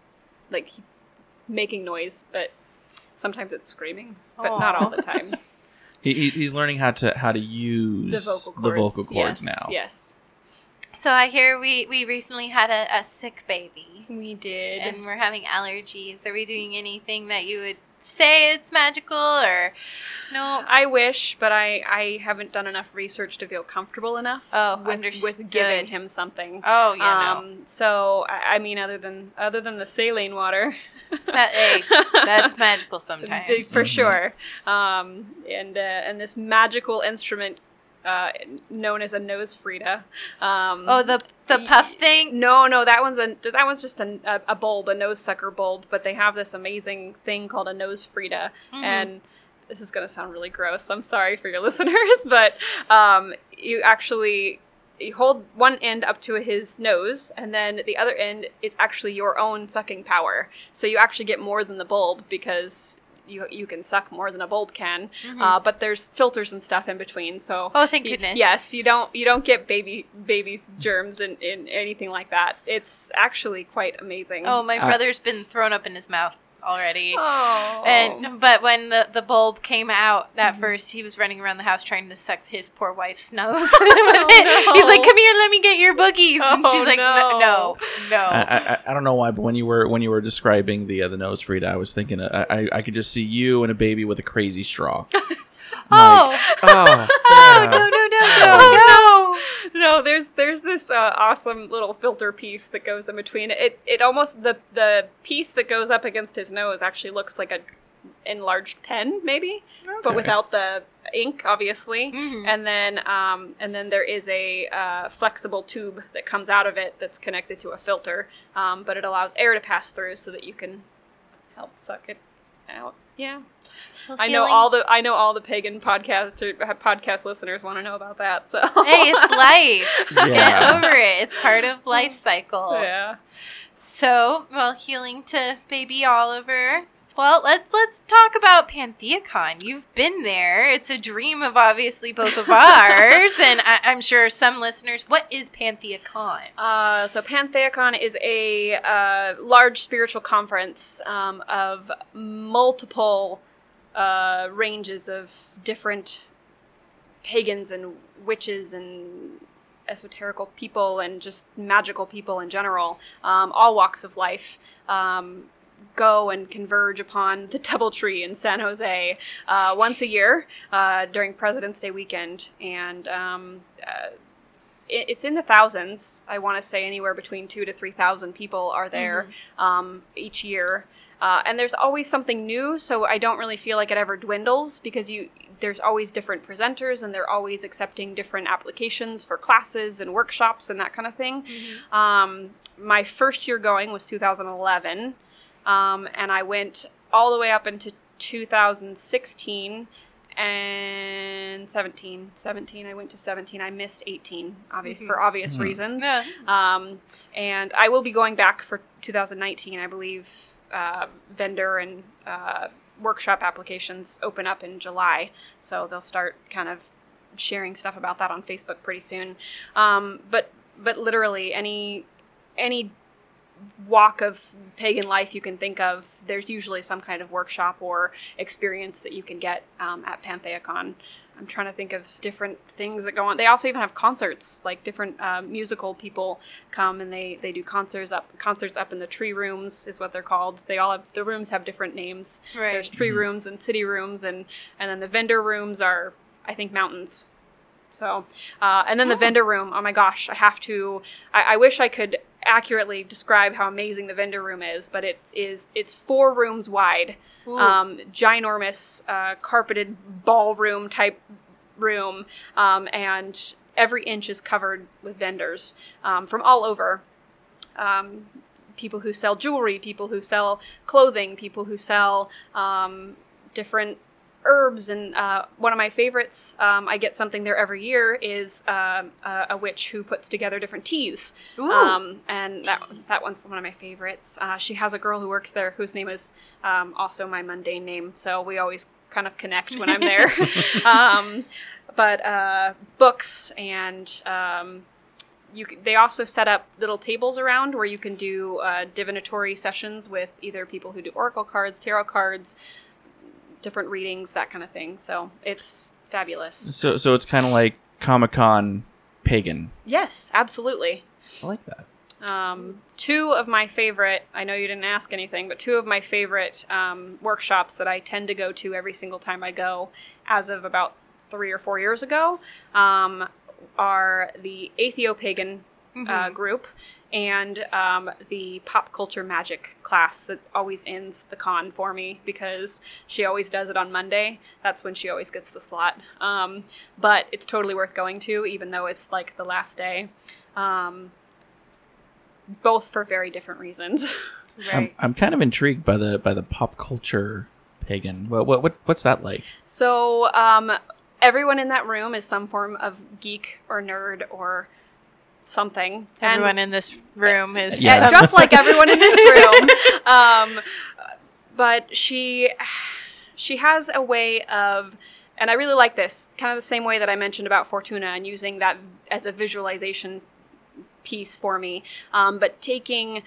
like he, making noise, but sometimes it's screaming, but not all the time. He, he- he's learning how to how to use the vocal cords, the vocal cords yes, now. Yes. So I hear we we recently had a, a sick baby, We did. and we're having allergies. Are we doing anything that you would say it's magical or no? I wish, but I, I haven't done enough research to feel comfortable enough Oh, with, understood. with giving him something. Oh yeah, um, So I, I mean, other than other than the saline water. That, hey, that's magical sometimes. for Mhm. sure. Um, and uh, and this magical instrument uh, known as a NoseFrida. Um, Oh, the the puff thing. No, no, that one's a that one's just a, a, bulb, a nose sucker bulb. But they have this amazing thing called a NoseFrida, Mhm. and this is gonna sound really gross. I'm sorry for your listeners, but um, you actually you hold one end up to his nose, and then the other end is actually your own sucking power. So you actually get more than the bulb because. You, you can suck more than a bulb can, Mhm. uh, but there's filters and stuff in between. So oh, thank Y- goodness. Yes, you don't you don't get baby baby germs and, and anything like that. It's actually quite amazing. Oh, my Uh, brother's been thrown up in his mouth already. Oh. And but when the, the bulb came out at Mhm. first, he was running around the house trying to suck his poor wife's nose. Oh, no. He's like, "Come here, let me get your boogies," and Oh, she's like, "No, no, no." I, I, I don't know why, but when you were when you were describing the uh, the NoseFrida, I was thinking uh, I, I I could just see you and a baby with a crazy straw. oh, oh, oh yeah. no, no, no, Oh, no, no, no. There's there's this uh, awesome little filter piece that goes in between. It it almost the the piece that goes up against his nose actually looks like a enlarged pen, maybe, but without the ink, obviously. no. Mhm. and then um, and then there is a uh, flexible tube that comes out of it that's connected to a filter, um, but it allows air to pass through so that you can help suck it out. Yeah, Well, I know healing- all the I know all the pagan podcast or podcast listeners want to know about that. So Hey, it's life. Get Yeah. over it. It's part of life cycle. yeah. So, well, healing to baby Oliver. Well, let's let's talk about PantheaCon. You've been there. It's a dream of obviously both of ours, and I, I'm sure some listeners. What is PantheaCon? Uh, so PantheaCon is a uh, large spiritual conference um, of multiple uh, ranges of different pagans and witches and esoterical people and just magical people in general, um, all walks of life. Um, go and converge upon the Doubletree in San Jose uh, once a year uh, during President's Day weekend, and um, uh, it, it's in the thousands. I want to say anywhere between two to three thousand people are there um, each year. Uh, and there's always something new, so I don't really feel like it ever dwindles because you there's always different presenters and they're always accepting different applications for classes and workshops and that kind of thing. Um, my first year going was 2011, um, and I went all the way up into 2016 and 17. 17, I went to 17. I missed 18 obvi- Mhm. for obvious Mhm. reasons. Yeah. Um, and I will be going back for 2019. I believe uh, vendor and uh, workshop applications open up in July, so they'll start kind of sharing stuff about that on Facebook pretty soon. Um, but but literally any any walk of pagan life you can think of, there's usually some kind of workshop or experience that you can get um, at PantheaCon. I'm trying to think of different things that go on. They also even have concerts, like different uh, musical people come and they, they do concerts up concerts up in the tree rooms is what they're called. They all have the rooms have different names. Right. There's tree Mhm. rooms and city rooms and and then the vendor rooms are I think mountains. So uh, and then the Oh. vendor room. Oh my gosh, I have to. I, I wish I could accurately describe how amazing the vendor room is, but it is it's four rooms wide Ooh. um, ginormous uh, carpeted ballroom type room, um, and every inch is covered with vendors um, from all over. Um, people who sell jewelry, people who sell clothing, people who sell um, different herbs and uh, one of my favorites um, i get something there every year is um, a, a witch who puts together different teas um, and that that one's one of my favorites. Uh, she has a girl who works there whose name is um, also my mundane name, so we always kind of connect when I'm there. um, but uh, books and um, you c- they also set up little tables around where you can do uh, divinatory sessions with either people who do oracle cards, tarot cards, different readings, that kind of thing. So it's fabulous. So so it's kind of like Comic Con pagan. Yes, absolutely. I like that. Um, two of my favorite, I know you didn't ask anything, but two of my favorite um, workshops that I tend to go to every single time I go, as of about three or four years ago, um, are the Atheopagan uh, Mhm. group and um, the pop culture magic class that always ends the con for me because she always does it on Monday. That's when she always gets the slot. Um, but it's totally worth going to, even though it's like the last day. Um, both for very different reasons. I'm, I'm kind of intrigued by the by the pop culture pagan. What what, what what's that like? So, um, everyone in that room is some form of geek or nerd or something. And- Everyone in this room is Yeah. Yeah, just like everyone in this room. Um, but she she has a way of and I really like this, kind of the same way that I mentioned about Fortuna and using that as a visualization piece for me, um, but taking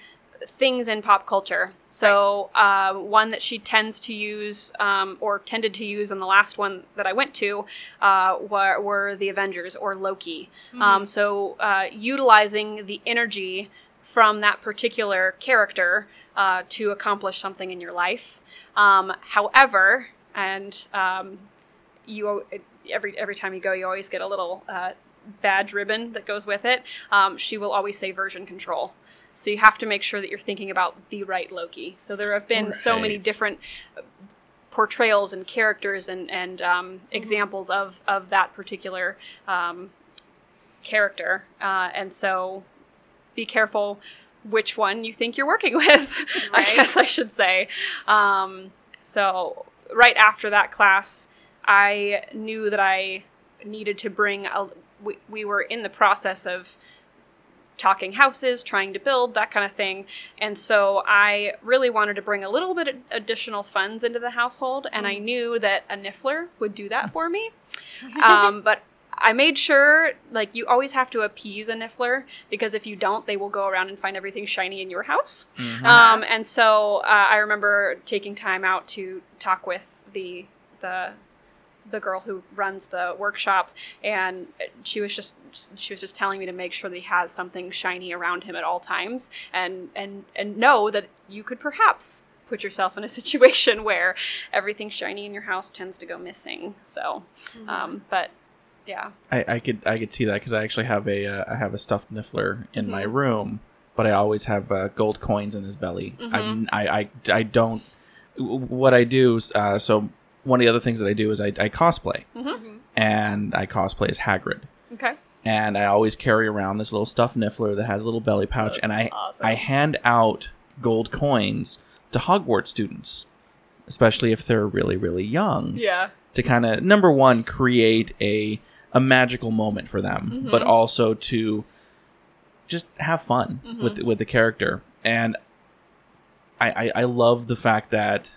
things in pop culture. So uh, one that she tends to use, um, or tended to use in the last one that I went to, uh, were, were the Avengers or Loki. Um, so uh, utilizing the energy from that particular character uh, to accomplish something in your life. Um, however, and um, you every every time you go, you always get a little uh, badge ribbon that goes with it. Um, she will always say version control. So you have to make sure that you're thinking about the right Loki. So there have been so many different uh, portrayals and characters and and um, examples of of that particular um, character, uh, and so be careful which one you think you're working with. I guess I should say. Um, so right after that class, I knew that I needed to bring a. We, we were in the process of talking houses, trying to build, that kind of thing. And so I really wanted to bring a little bit of additional funds into the household, and I knew that a Niffler would do that for me. Um, but I made sure, like, you always have to appease a Niffler because if you don't, they will go around and find everything shiny in your house. Um, and so uh, I remember taking time out to talk with the the the girl who runs the workshop, and she was just she was just telling me to make sure that he has something shiny around him at all times, and and and know that you could perhaps put yourself in a situation where everything shiny in your house tends to go missing. So, um, but yeah, I, I could I could see that because I actually have a uh, I have a stuffed Niffler in my Mhm. room, but I always have uh, gold coins in his belly. Mhm. I, I I I don't. What I do, uh, so one of the other things that I do is I, I cosplay, Mhm. and I cosplay as Hagrid, okay, and I always carry around this little stuffed Niffler that has a little belly pouch, That's and I awesome. I hand out gold coins to Hogwarts students, especially if they're really really young yeah, to kind of number one create a a magical moment for them, Mhm. but also to just have fun Mhm. with with the character. And I, I I love the fact that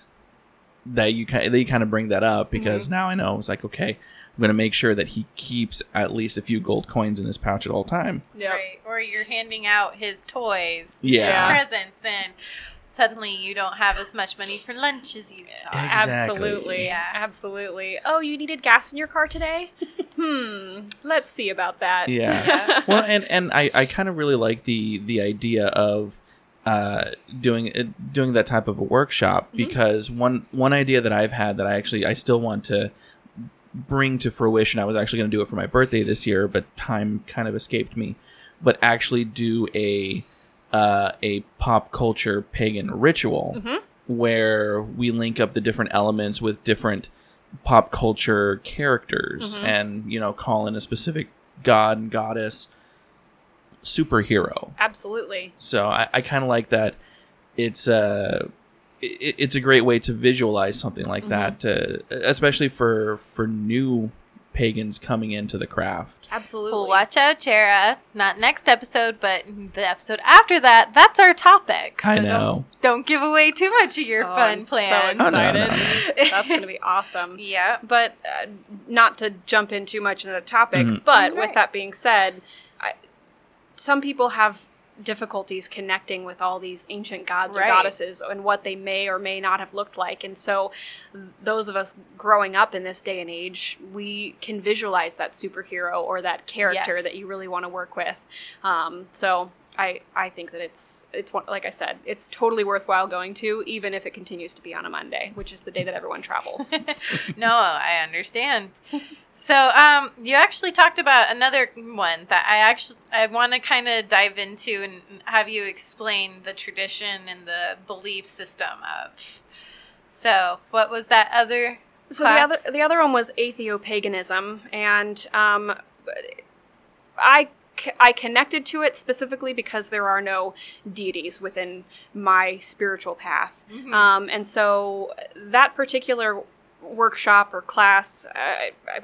that you kind that you kind of bring that up because Mm-hmm. now I know it's like okay, I'm gonna make sure that he keeps at least a few gold coins in his pouch at all time. yeah, Right. Or you're handing out his toys, Yeah, Yeah. presents, and suddenly you don't have as much money for lunch as you thought. Exactly. Absolutely. Yeah. Absolutely. Oh, you needed gas in your car today? hmm. Let's see about that. Yeah. well, and and I, I kind of really like the the idea of uh, doing uh, doing that type of a workshop because one one idea that I've had that I actually I still want to bring to fruition. I was actually going to do it for my birthday this year, but time kind of escaped me. But actually do a uh, a pop culture pagan ritual Mhm. where we link up the different elements with different pop culture characters Mhm. and you know call in a specific god and goddess superhero Absolutely. so i, I kind of like that it's uh it, it's a great way to visualize something like that uh, especially for for new pagans coming into the craft Absolutely. Well, watch out, Jera. Not next episode, but the episode after that. That's our topic. i know Don't, don't give away too much of your Oh, fun I'm so plans. Oh, no, no, excited. no. That's going to be awesome. yeah. But uh, not to jump in too much into the topic, Mhm. but Right. with that being said, I, some people have difficulties connecting with all these ancient gods or goddesses and what they may or may not have looked like. And so, those of us growing up in this day and age, we can visualize that superhero or that character Yes. that you really want to work with. Um, so. I, I think that it's it's like I said it's totally worthwhile going to even if it continues to be on a Monday which is the day that everyone travels. no, I understand. So, um, you actually talked about another one that I actually I want to kind of dive into and have you explain the tradition and the belief system of. So, what was that other? So the other the other one was atheopaganism, and um, I I connected to it specifically because there are no deities within my spiritual path, Mhm. um, and so that particular workshop or class,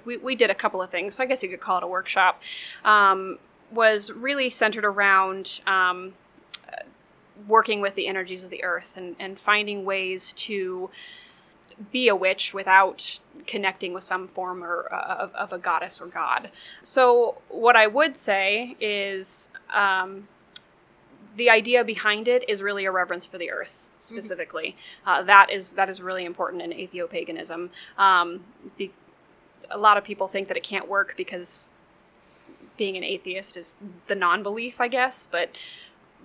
we we did a couple of things. So I guess you could call it a workshop. Um, was really centered around. Um, working with the energies of the earth and, and finding ways to be a witch without connecting with some form or uh, of, of a goddess or god. So what I would say is um, the idea behind it is really a reverence for the earth specifically. Uh, that is that is really important in atheopaganism. Um, be, a lot of people think that it can't work because being an atheist is the non-belief, I guess, but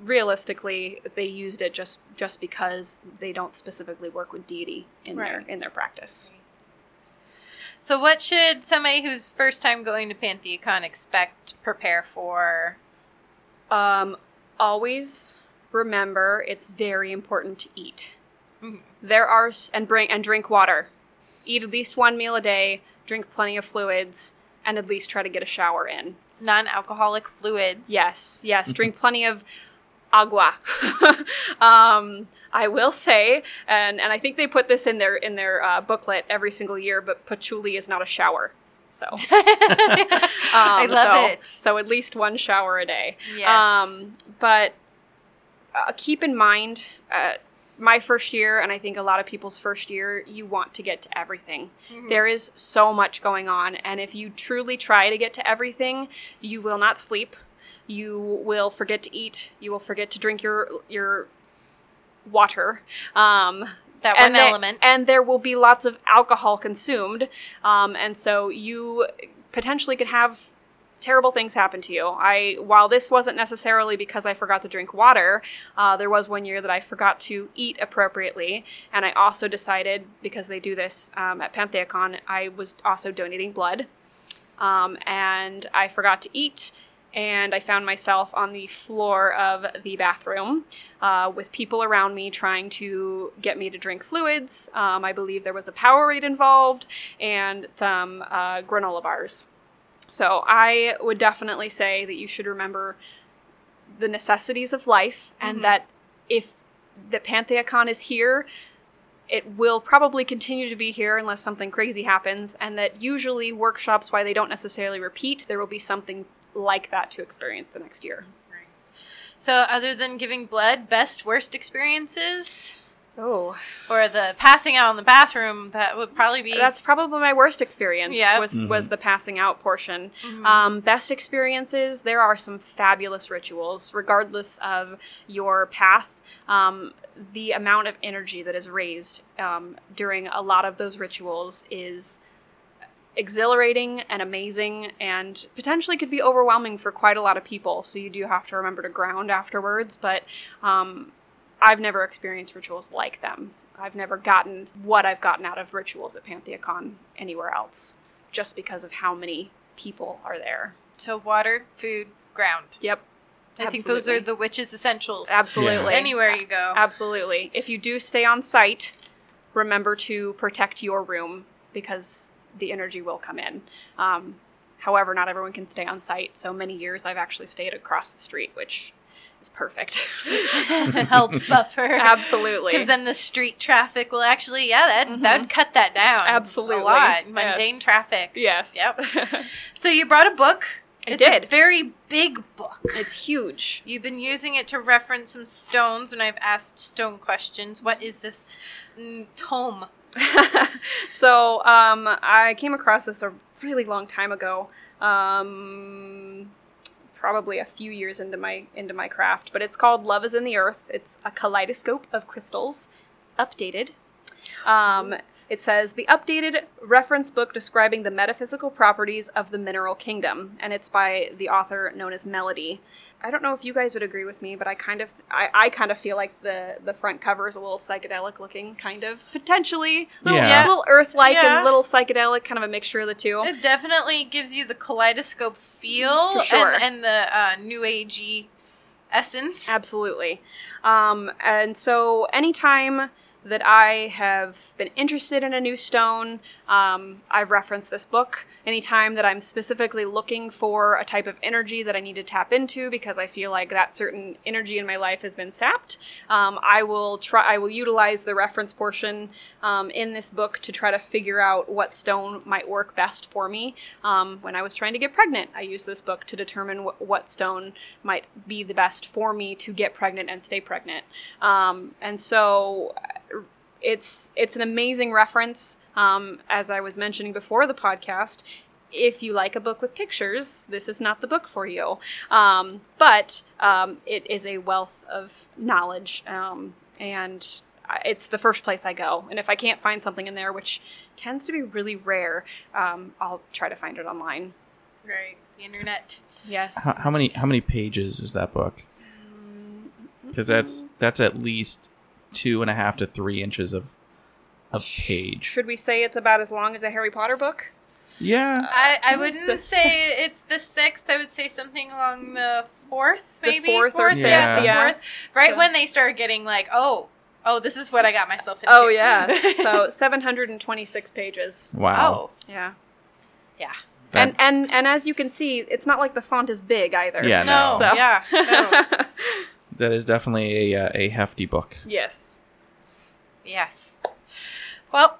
realistically they used it just just because they don't specifically work with deity in their in their practice. So, what should somebody who's first time going to PantheaCon expect, prepare for? Um, always remember it's very important to eat. Mhm. There are and bring and drink water. Eat at least one meal a day. Drink plenty of fluids, and at least try to get a shower in. Non-alcoholic fluids. Yes, yes. drink plenty of agua. um, I will say, and and I think they put this in their in their uh, booklet every single year. But patchouli is not a shower, so um, I love so, it. So at least one shower a day. Yes. Um, but uh, keep in mind, uh, my first year, and I think a lot of people's first year, you want to get to everything. Mhm. There is so much going on, and if you truly try to get to everything, you will not sleep. You will forget to eat. You will forget to drink your your water. Um, that one and there- element. and there will be lots of alcohol consumed, um, and so you potentially could have terrible things happen to you. I while this wasn't necessarily because I forgot to drink water, uh, there was one year that I forgot to eat appropriately, and I also decided because they do this um, at PantheaCon, I was also donating blood, um, and I forgot to eat. And I found myself on the floor of the bathroom uh, with people around me trying to get me to drink fluids. Um, I believe there was a Powerade involved and some uh, granola bars. So I would definitely say that you should remember the necessities of life and Mhm. that if the PantheaCon is here, it will probably continue to be here unless something crazy happens, and that usually workshops, while they don't necessarily repeat, there will be something like that to experience the next year. So, other than giving blood, best worst experiences, Oh, or the passing out in the bathroom, that would probably be. that's probably my worst experience. Yeah. was was Mhm. the passing out portion. Mhm. Um, best experiences, there are some fabulous rituals, regardless of your path. Um, the amount of energy that is raised um, during a lot of those rituals is exhilarating and amazing and potentially could be overwhelming for quite a lot of people. So you do have to remember to ground afterwards. But um, I've never experienced rituals like them. I've never gotten what I've gotten out of rituals at PantheaCon anywhere else, just because of how many people are there. so, water, food, ground. Yep. I think those are the witches' essentials. Absolutely. Anywhere you go. Absolutely. If you do stay on site, remember to protect your room because the energy will come in. Um, however, not everyone can stay on site. So many years I've actually stayed across the street, which is perfect. Helps buffer. Absolutely. Because then the street traffic will actually, yeah, that Mhm. that would cut that down. Absolutely. A lot. Yes. Mundane traffic. yes. Yep. So you brought a book. I it's a did. very big book. it's huge. You've been using it to reference some stones when I've asked stone questions. What is this mm, tome? so um, I came across this a really long time ago. Um, probably a few years into my into my craft, but it's called Love is in the Earth. It's a kaleidoscope of crystals, updated. Um, it says the updated reference book describing the metaphysical properties of the mineral kingdom, and it's by the author known as Melody. I don't know if you guys would agree with me, but I kind of I, I kind of feel like the the front cover is a little psychedelic looking, kind of potentially little Yeah. little earth like Yeah. and little psychedelic, kind of a mixture of the two. It definitely gives you the kaleidoscope feel For sure. and, and the uh, new agey essence. Absolutely. Um, and so, anytime that I have been interested in a new stone, um, I've referenced this book. Anytime that I'm specifically looking for a type of energy that I need to tap into because I feel like that certain energy in my life has been sapped, um, I will try. I will utilize the reference portion um, in this book to try to figure out what stone might work best for me. Um, when I was trying to get pregnant, I used this book to determine wh- what stone might be the best for me to get pregnant and stay pregnant. Um, and so uh, it's it's an amazing reference. Um, as I was mentioning before the podcast, if you like a book with pictures, this is not the book for you. Um, but um, it is a wealth of knowledge, um, and it's the first place I go. And if I can't find something in there, which tends to be really rare, um, I'll try to find it online. Right. The internet. Yes. How, how many how many pages is that book? Because that's that's at least two and a half to three inches of of page. Should we say it's about as long as a Harry Potter book? Yeah, I, I wouldn't say it's the sixth. I would say something along the fourth, The maybe fourth or fifth, yeah, the yeah. fourth. Right So- when they start getting like, oh, oh, this is what I got myself into. Oh yeah. so 726 pages. wow. oh, Yeah. yeah. That- and and and as you can see, it's not like the font is big either. Yeah, No, no. So- yeah, no. that is definitely a uh, a hefty book. yes. Yes. Well,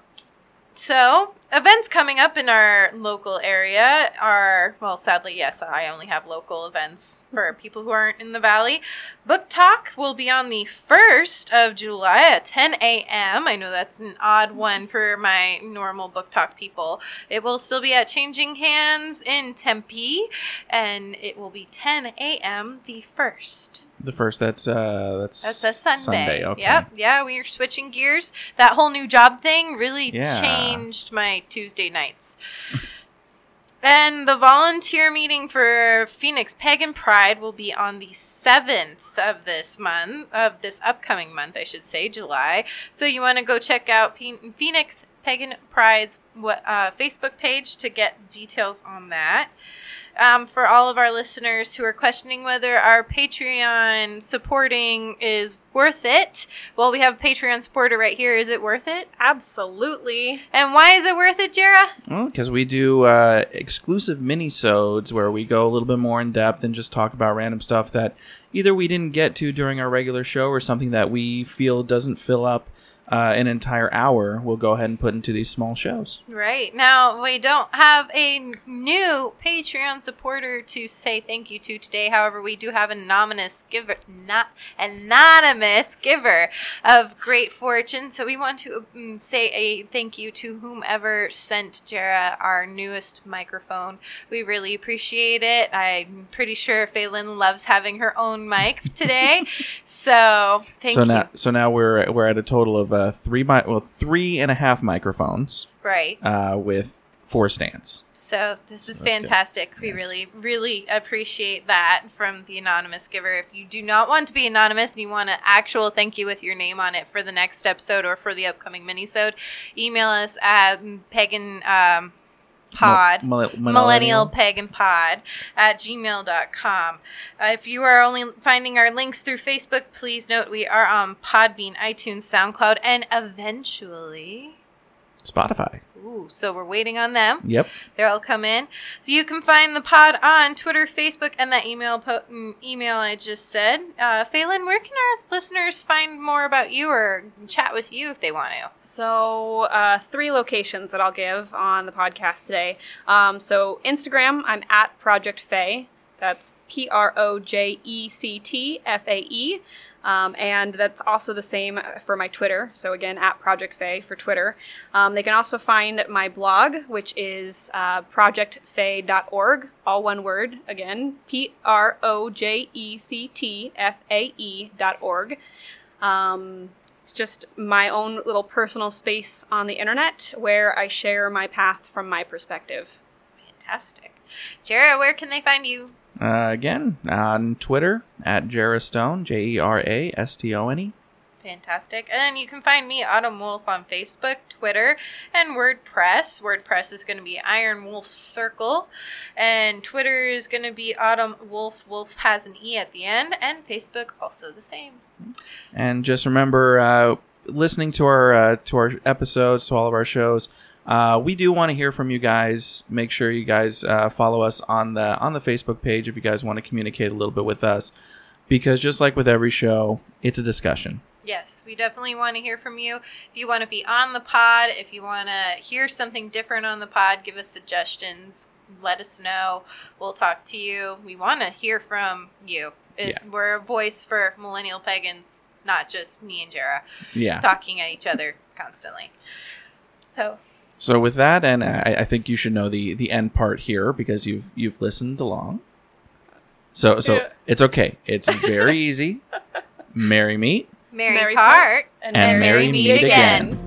so events coming up in our local area are, well, sadly, yes, I only have local events for people who aren't in the valley. Book Talk will be on the 1st of July at 10 a.m. I know that's an odd one for my normal Book Talk people. It will still be at Changing Hands in Tempe, and it will be 10 a.m. the 1st. The first that's uh that's That's a Sunday. Sunday. Okay. Yep. Yeah, we are switching gears. That whole new job thing really Yeah. changed my Tuesday nights. and the volunteer meeting for Phoenix Pagan Pride will be on the 7th of this month, of this upcoming month, I should say, July. So you want to go check out Phoenix Pagan Pride's uh, Facebook page to get details on that um, for all of our listeners who are questioning whether our Patreon supporting is worth it. Well, we have a Patreon supporter right here. Is it worth it? Absolutely. And why is it worth it, Jera? because we do uh, exclusive mini-sodes where we go a little bit more in depth and just talk about random stuff that either we didn't get to during our regular show or something that we feel doesn't fill up uh, an entire hour. We'll go ahead and put into these small shows. Right. Now, we don't have a new Patreon supporter to say thank you to today. However, we do have an anonymous giver, not anonymous giver of great fortune. So we want to um, say a thank you to whomever sent Jera our newest microphone. We really appreciate it. I'm pretty sure Phelan loves having her own mic today. so thank so you. now, so now we're we're at a total of uh, three mi- well three and a half microphones right. uh, with four stands. So this is good. fantastic. We Yes. really, really appreciate that from the anonymous giver. If you do not want to be anonymous and you want an actual thank you with your name on it for the next episode or for the upcoming minisode, email us at pagan um, pod. Mil- mil- Millennial Pagan Pod at gmail.com. Uh, if you are only finding our links through Facebook, please note we are on Podbean, iTunes, SoundCloud, and eventually. Spotify. Ooh, so we're waiting on them. Yep. They'll come in. So you can find the pod on Twitter, Facebook, and that email po- mm, email I just said. Uh, Phelan, where can our listeners find more about you or chat with you if they want to? So, uh, three locations that I'll give on the podcast today. Um, so, Instagram, I'm at Project Fae. That's P R O J E C T F A E. Um, and that's also the same for my Twitter. So again, at Project Fae for Twitter. Um, they can also find my blog, which is uh, projectfae.org, all one word. Again, P R O J E C T F A E dot org. Um, it's just my own little personal space on the internet where I share my path from my perspective. Fantastic. Jera, where can they find you? Uh, again, on Twitter at Jera Stone, J E R A S T O N E. Fantastic. And you can find me, Autumn Wolfe, on Facebook, Twitter, and WordPress. WordPress is going to be Iron Wolf Circle, and Twitter is going to be Autumn Wolfe. Wolf has an E at the end, and Facebook also the same. And just remember, uh, listening to our uh, to our episodes, to all of our shows, uh, we do want to hear from you guys. Make sure you guys uh, follow us on the on the Facebook page if you guys want to communicate a little bit with us, because just like with every show, it's a discussion. Yes, we definitely want to hear from you. If you want to be on the pod, if you want to hear something different on the pod, give us suggestions. Let us know. We'll talk to you. We want to hear from you. It, Yeah. We're a voice for millennial pagans, not just me and Jera. Yeah. talking at each other constantly. So, So with that, and I, I think you should know the the end part here because you've you've listened along. So so Yeah. it's okay. It's very easy. Marry me Mary, Mary part and marry meet again.